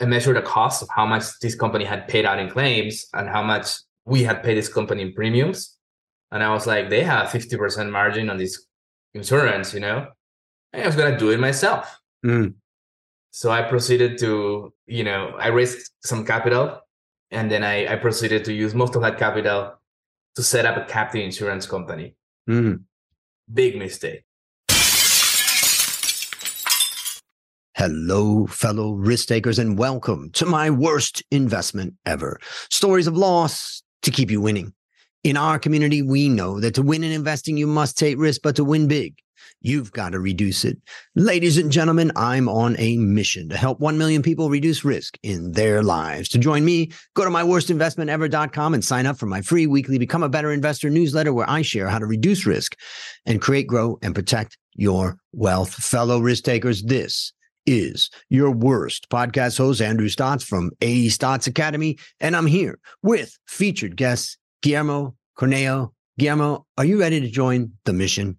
and measure the cost of how much this company had paid out in claims and how much we had paid this company in premiums. And I was like, they have 50% margin on this insurance, you know? And I was gonna do it myself. Mm. So I proceeded to, you know, I raised some capital and then I, I proceeded to use most of that capital to set up a captive insurance company. Mm. Big mistake. Hello, fellow risk takers, and welcome to my worst investment ever. Stories of loss to keep you winning. In our community, we know that to win in investing, you must take risk, but to win big, you've got to reduce it. Ladies and gentlemen, I'm on a mission to help 1 million people reduce risk in their lives. To join me, go to myworstinvestmentever.com and sign up for my free weekly Become a Better Investor newsletter where I share how to reduce risk and create, grow, and protect your wealth. Fellow risk takers, this is your worst podcast host, Andrew Stotz from A Stotz Academy. And I'm here with featured guest Guillermo Cornejo. Guillermo, are you ready to join the mission?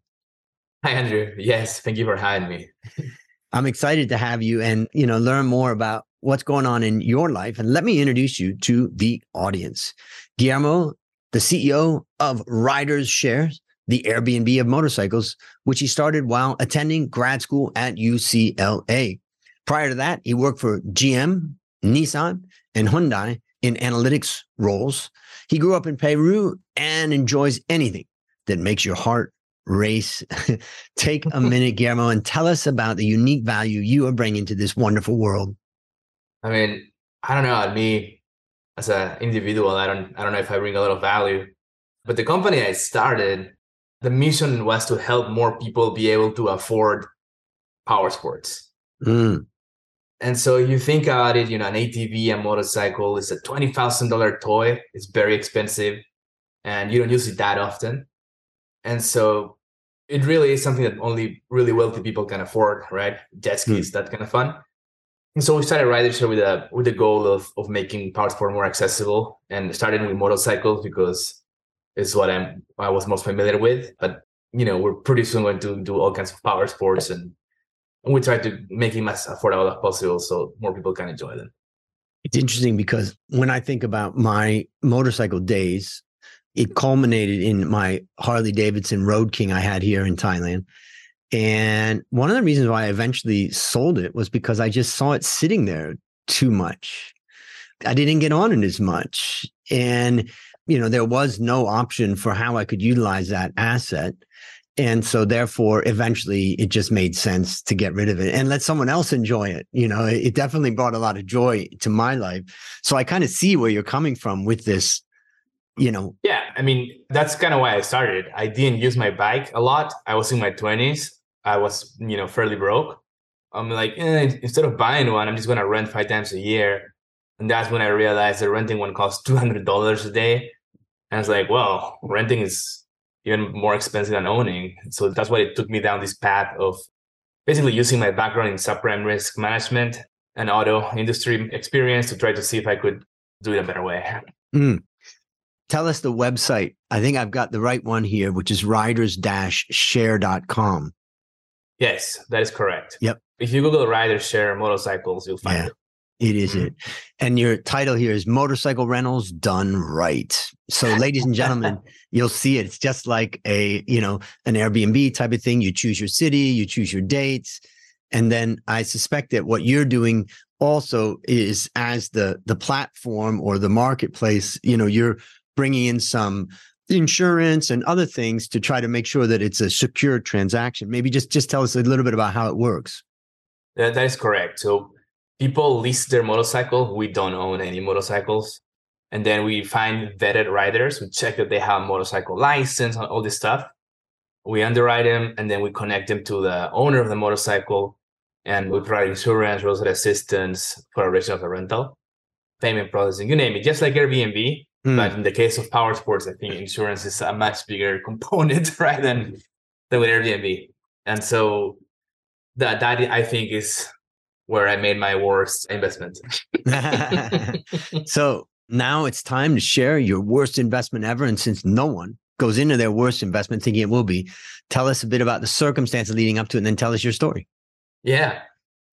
Hi, Andrew. Yes, thank you for having me. I'm excited to have you and, you know, learn more about what's going on in your life. And let me introduce you to the audience. Guillermo, the CEO of Riders Shares, the Airbnb of motorcycles, which he started while attending grad school at UCLA. Prior to that, he worked for GM, Nissan, and Hyundai in analytics roles. He grew up in Peru and enjoys anything that makes your heart race. Take a minute, Guillermo, and tell us about the unique value you are bringing to this wonderful world. I mean, I don't know. Me as an individual, I don't, I don't know if I bring a lot of value. But the company I started, the mission was to help more people be able to afford power sports. Mm. And so you think about it, you know, an ATV, a motorcycle is a twenty thousand dollar toy. It's very expensive, and you don't use it that often. And so it really is something that only really wealthy people can afford, right? Jet skis, mm. that kind of fun. And so we started Riders with a with the goal of of making power sport more accessible, and starting with motorcycles because it's what I'm I was most familiar with. But you know, we're pretty soon going to do all kinds of power sports and and we try to make it as affordable as possible so more people can enjoy them. It's interesting because when I think about my motorcycle days, it culminated in my Harley Davidson Road King I had here in Thailand. And one of the reasons why I eventually sold it was because I just saw it sitting there too much. I didn't get on it as much. And, you know, there was no option for how I could utilize that asset. And so therefore, eventually it just made sense to get rid of it and let someone else enjoy it. You know, it definitely brought a lot of joy to my life. So I kind of see where you're coming from with this, you know. Yeah. I mean, that's kind of why I started. I didn't use my bike a lot. I was in my 20s. I was, you know, fairly broke. I'm like, eh, instead of buying one, I'm just going to rent five times a year. And that's when I realized that renting one costs $200 a day. And I was like, well, renting is even more expensive than owning. So that's why it took me down this path of basically using my background in subprime risk management and auto industry experience to try to see if I could do it a better way. Mm. Tell us the website. I think I've got the right one here, which is riders-share.com. Yes, that is correct. Yep. If you Google riders share motorcycles, you'll find yeah. it. It is mm-hmm. it. And your title here is Motorcycle Rentals Done Right. So, ladies and gentlemen, you'll see it. It's just like a, you know, an Airbnb type of thing. You choose your city, you choose your dates. And then I suspect that what you're doing also is as the the platform or the marketplace, you know, you're bringing in some insurance and other things to try to make sure that it's a secure transaction. Maybe just just tell us a little bit about how it works. that is correct. So people lease their motorcycle. We don't own any motorcycles. And then we find vetted riders. We check that they have a motorcycle license and all this stuff. We underwrite them and then we connect them to the owner of the motorcycle. And we provide insurance, roadside assistance for arrangement of the rental, payment processing, you name it, just like Airbnb. Mm. But in the case of power sports, I think insurance is a much bigger component, right, than, than with Airbnb. And so that that I think is where I made my worst investment. so now it's time to share your worst investment ever. And since no one goes into their worst investment thinking it will be, tell us a bit about the circumstances leading up to it and then tell us your story. Yeah.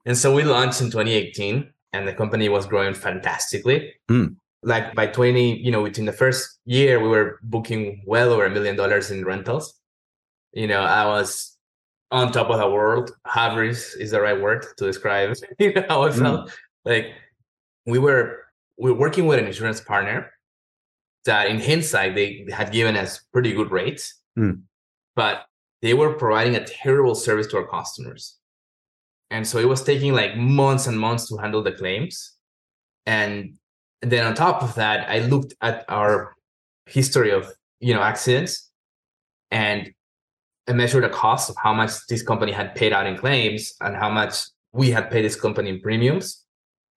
And so we launched in 2018 and the company was growing fantastically. Mm. Like by 20, you know, within the first year, we were booking well over a million dollars in rentals. You know, I was on top of the world. Havers is the right word to describe you know, how I felt. Mm. Like we were we were working with an insurance partner that in hindsight they had given us pretty good rates, mm. but they were providing a terrible service to our customers. And so it was taking like months and months to handle the claims. And then on top of that, I looked at our history of you know accidents and I measure the cost of how much this company had paid out in claims and how much we had paid this company in premiums.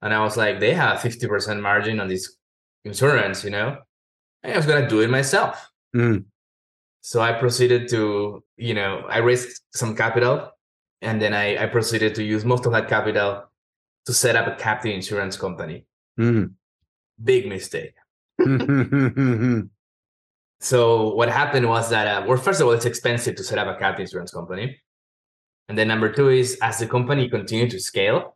And I was like, they have 50% margin on this insurance, you know? And I was gonna do it myself. Mm. So I proceeded to, you know, I raised some capital and then I, I proceeded to use most of that capital to set up a captive insurance company. Mm. Big mistake. so what happened was that, uh, well, first of all, it's expensive to set up a captive insurance company. And then number two is as the company continued to scale,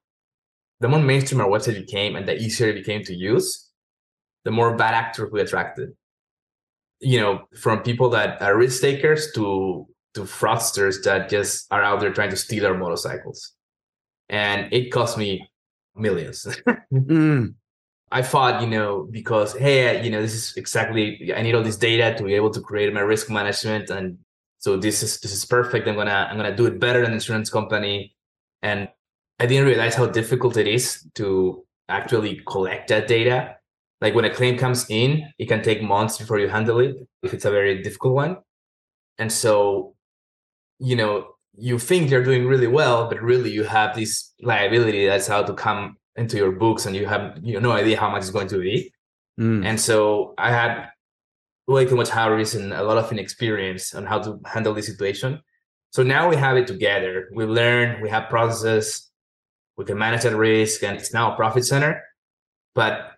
the more mainstream our website became and the easier it became to use, the more bad actors we attracted you know, from people that are risk takers to to fraudsters that just are out there trying to steal our motorcycles. And it cost me millions. mm. I thought, you know, because hey, you know, this is exactly I need all this data to be able to create my risk management, and so this is this is perfect. I'm gonna I'm gonna do it better than insurance company, and I didn't realize how difficult it is to actually collect that data like when a claim comes in, it can take months before you handle it if it's a very difficult one. And so, you know, you think you're doing really well, but really you have this liability that's how to come into your books and you have you know, no idea how much it's going to be. Mm. And so I had way too much hurries and a lot of inexperience on how to handle this situation. So now we have it together. We learn, we have processes, we can manage that risk, and it's now a profit center. But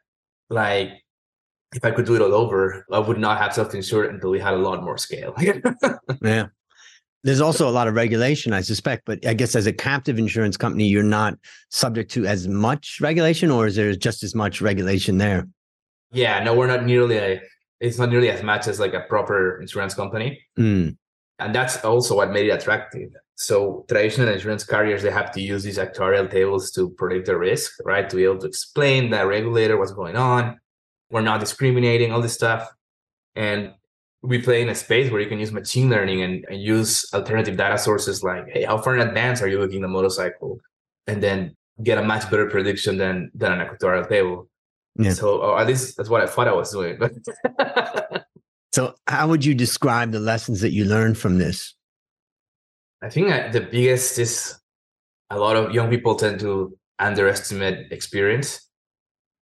like if I could do it all over, I would not have self-insured until we had a lot more scale. yeah. There's also a lot of regulation, I suspect, but I guess as a captive insurance company, you're not subject to as much regulation, or is there just as much regulation there? Yeah, no, we're not nearly a, it's not nearly as much as like a proper insurance company. Mm. And that's also what made it attractive. So traditional insurance carriers, they have to use these actuarial tables to predict the risk, right? To be able to explain that regulator what's going on. We're not discriminating, all this stuff. And we play in a space where you can use machine learning and, and use alternative data sources like, hey, how far in advance are you looking the motorcycle? And then get a much better prediction than than an actuarial table. Yeah. So or at least that's what I thought I was doing. so how would you describe the lessons that you learned from this? I think uh, the biggest is a lot of young people tend to underestimate experience.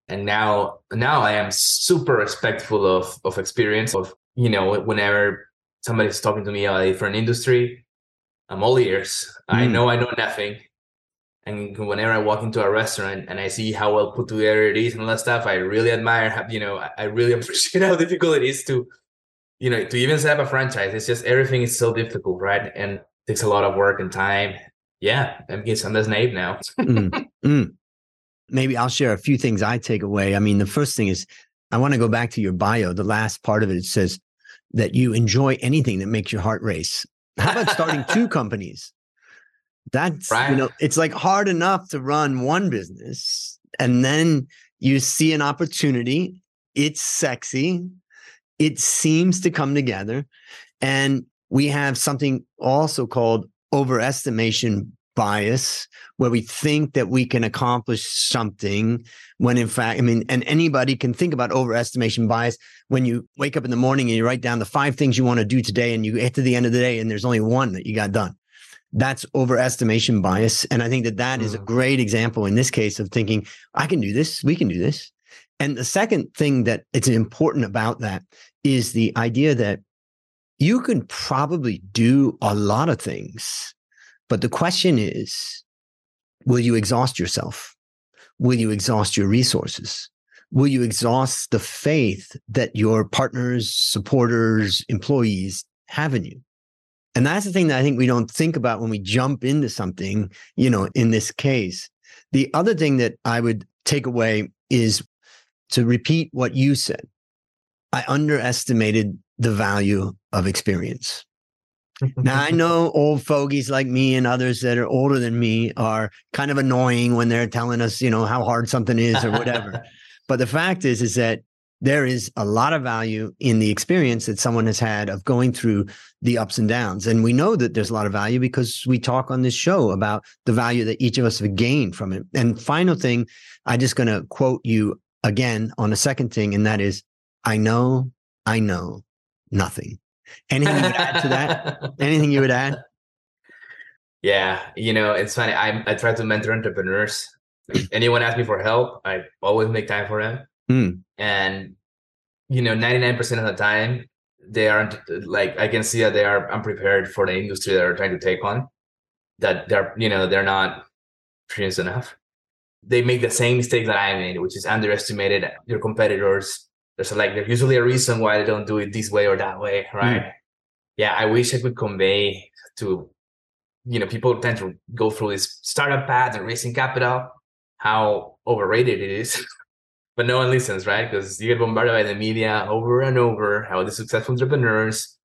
And now, now I am super respectful of of experience. Of you know, whenever somebody's talking to me about a different industry, I'm all ears. Mm. I know I know nothing. And whenever I walk into a restaurant and I see how well put together it is and all that stuff, I really admire. How, you know, I really appreciate how difficult it is to, you know, to even set up a franchise. It's just everything is so difficult, right? And takes a lot of work and time. Yeah, I'm getting some naive now. mm, mm. Maybe I'll share a few things I take away. I mean, the first thing is I want to go back to your bio. The last part of it, it says that you enjoy anything that makes your heart race. How about starting two companies? That's right. you know, it's like hard enough to run one business and then you see an opportunity. It's sexy. It seems to come together. And we have something also called overestimation bias where we think that we can accomplish something when in fact i mean and anybody can think about overestimation bias when you wake up in the morning and you write down the five things you want to do today and you get to the end of the day and there's only one that you got done that's overestimation bias and i think that that mm. is a mm. great example in this case of thinking i can do this we can do this and the second thing that it's important about that is the idea that you can probably do a lot of things. But the question is will you exhaust yourself? Will you exhaust your resources? Will you exhaust the faith that your partners, supporters, employees have in you? And that's the thing that I think we don't think about when we jump into something, you know, in this case. The other thing that I would take away is to repeat what you said. I underestimated the value of experience. Now I know old fogies like me and others that are older than me are kind of annoying when they're telling us, you know, how hard something is or whatever. but the fact is, is that there is a lot of value in the experience that someone has had of going through the ups and downs. And we know that there's a lot of value because we talk on this show about the value that each of us have gained from it. And final thing, I'm just going to quote you again on a second thing, and that is I know, I know nothing. Anything you would add to that? Anything you would add? Yeah, you know, it's funny. I I try to mentor entrepreneurs. If anyone asks me for help, I always make time for them. Mm. And you know, 99% of the time, they aren't like I can see that they are unprepared for the industry they're trying to take on. That they're, you know, they're not experienced enough. They make the same mistake that I made, which is underestimated your competitors. There's like there's usually a reason why they don't do it this way or that way, right? Mm. Yeah, I wish I could convey to you know people tend to go through this startup path and raising capital how overrated it is but no one listens, right? Because you get bombarded by the media over and over how the successful entrepreneurs,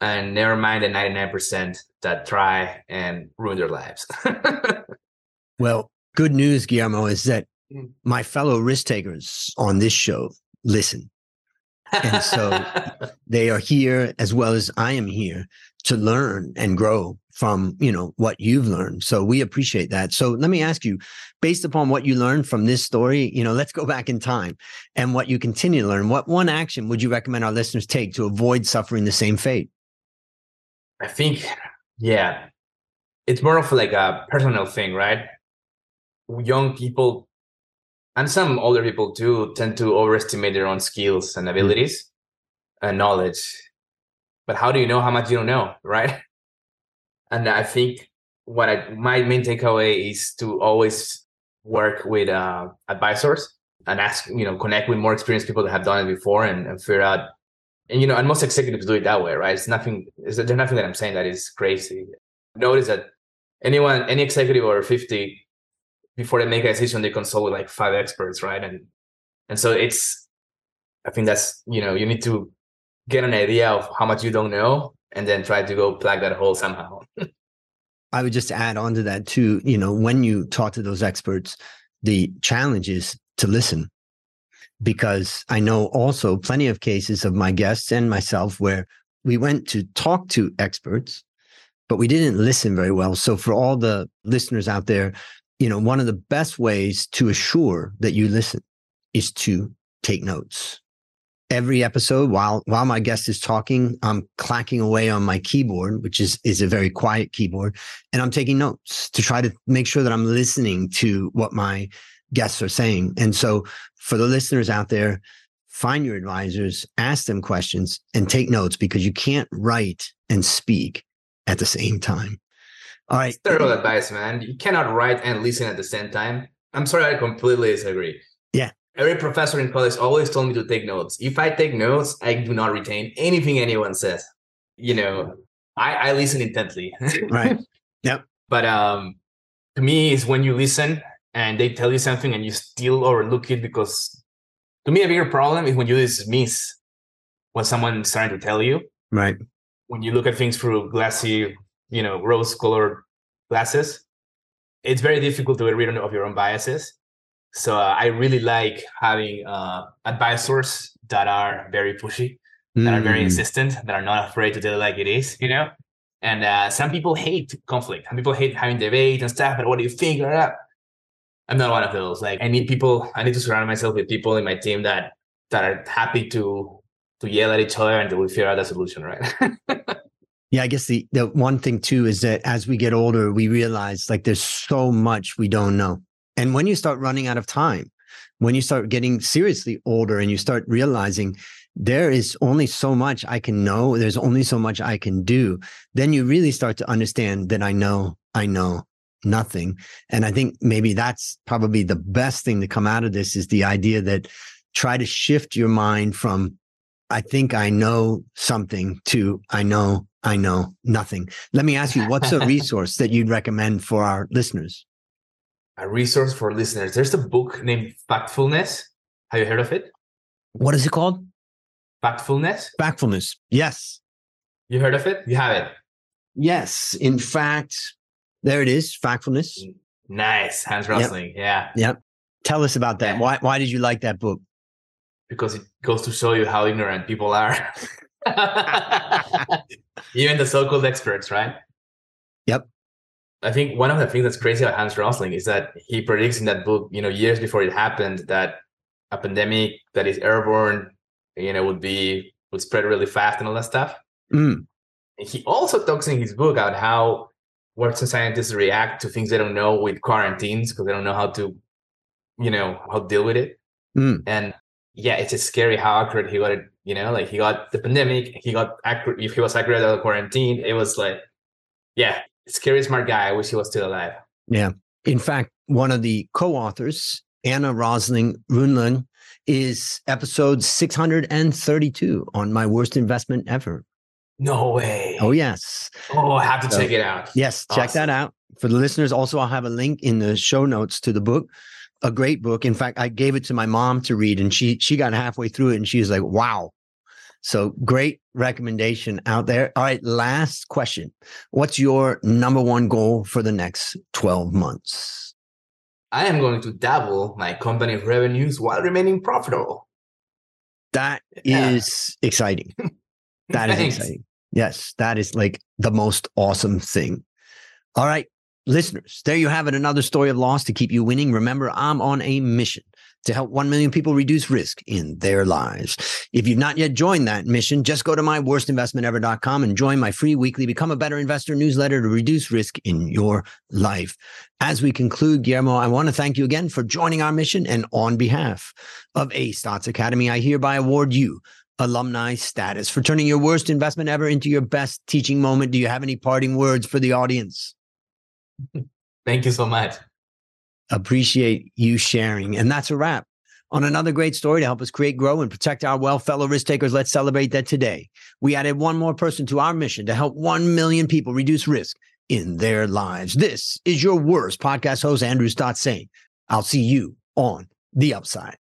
and never mind the 99% that try and ruin their lives. well, good news, Guillermo, is that mm. my fellow risk takers on this show listen. And so they are here as well as I am here to learn and grow from you know what you've learned. So we appreciate that. So let me ask you based upon what you learned from this story you know let's go back in time and what you continue to learn. What one action would you recommend our listeners take to avoid suffering the same fate? I think yeah it's more of like a personal thing right? Young people and some older people too tend to overestimate their own skills and abilities and knowledge but how do you know how much you don't know right and I think what I my main takeaway is to always work with uh, advisors and ask, you know, connect with more experienced people that have done it before and, and figure out. And you know, and most executives do it that way, right? It's nothing. There's nothing that I'm saying that is crazy. Notice that anyone, any executive over 50, before they make a decision, they consult with like five experts, right? And and so it's, I think that's you know, you need to get an idea of how much you don't know and then try to go plug that hole somehow. I would just add on to that too. You know, when you talk to those experts, the challenge is to listen because I know also plenty of cases of my guests and myself where we went to talk to experts, but we didn't listen very well. So for all the listeners out there, you know, one of the best ways to assure that you listen is to take notes. Every episode while while my guest is talking i'm clacking away on my keyboard which is is a very quiet keyboard and i'm taking notes to try to make sure that i'm listening to what my guests are saying. And so for the listeners out there find your advisors ask them questions and take notes because you can't write and speak at the same time all right terrible advice man you cannot write and listen at the same time i'm sorry i completely disagree yeah every professor in college always told me to take notes. If I take notes, I do not retain anything anyone says. You know, I, I listen intently. right. Yep. But um, to me, is when you listen and they tell you something and you still overlook it because to me, a bigger problem is when you dismiss what someone's trying to tell you. Right. When you look at things through glassy, you know, rose colored glasses, it's very difficult to get rid of your own biases so uh, I really like having uh, advisors that are very pushy, mm. that are very mm. insistent, that are not afraid to tell it like it is, you know. And uh, some people hate conflict. Some people hate having debate and stuff. But what do you think? I'm not one of those. Like I need people. I need to surround myself with people in my team that that are happy to to yell at each other until we figure out a solution, right? yeah, I guess the the one thing too is that as we get older, we realize like there's so much we don't know and when you start running out of time, when you start getting seriously older and you start realizing there is only so much I can know, there's only so much I can do, then you really start to understand that I know, I know nothing. And I think maybe that's probably the best thing to come out of this is the idea that try to shift your mind from I think I know something to I know I know nothing. Let me ask you, what's a resource that you'd recommend for our listeners? a resource for listeners. There's a book named Factfulness. Have you heard of it? What is it called? Factfulness. Factfulness. Yes. You heard of it? You have it. Yes. In fact, there it is. Factfulness. Mm, nice. Hans Rosling. Yep. Yeah. Yep. Tell us about that. Why why did you like that book? Because it goes to show you how ignorant people are. Even the so-called experts, right? Yep. I think one of the things that's crazy about Hans Rosling is that he predicts in that book, you know, years before it happened, that a pandemic that is airborne, you know, would be would spread really fast and all that stuff. Mm. He also talks in his book about how Western scientists react to things they don't know with quarantines because they don't know how to, you know, how to deal with it. Mm. And yeah, it's just scary how accurate he got it. You know, like he got the pandemic, he got accurate. If he was accurate about quarantine, it was like, yeah, scary smart guy. I wish he was still alive. Yeah. In fact, one of the co-authors, Anna Rosling Rönnlund, is episode 632 on my worst investment ever. No way. Oh, yes. Oh, I have to so, check it out. Yes, check that out. For the listeners, also, I'll have a link in the show notes to the book. A great book. In fact, I gave it to my mom to read, and she she got halfway through it, and she was like, "Wow!" So great recommendation out there. All right, last question. What's your number one goal for the next 12 months? I am going to double my company's revenues while remaining profitable. That is yeah. exciting. That is exciting. Yes, that is like the most awesome thing. All right, listeners, there you have it. Another story of loss to keep you winning. Remember, I'm on a mission to help 1 million people reduce risk in their lives. If you've not yet joined that mission, just go to myworstinvestmentever.com and join my free weekly Become a Better Investor newsletter to reduce risk in your life. As we conclude, Guillermo, I want to thank you again for joining our mission. And on behalf of A Stotz Academy, I hereby award you alumni status for turning your worst investment ever into your best teaching moment. Do you have any parting words for the audience? Thank you so much. Appreciate you sharing. And that's a wrap on another great story to help us create, grow, and protect our well Fellow risk takers, let's celebrate that today. We added one more person to our mission to help 1 million people reduce risk in their lives. This is your worst podcast host, Andrew Stotz saying, I'll see you on the upside.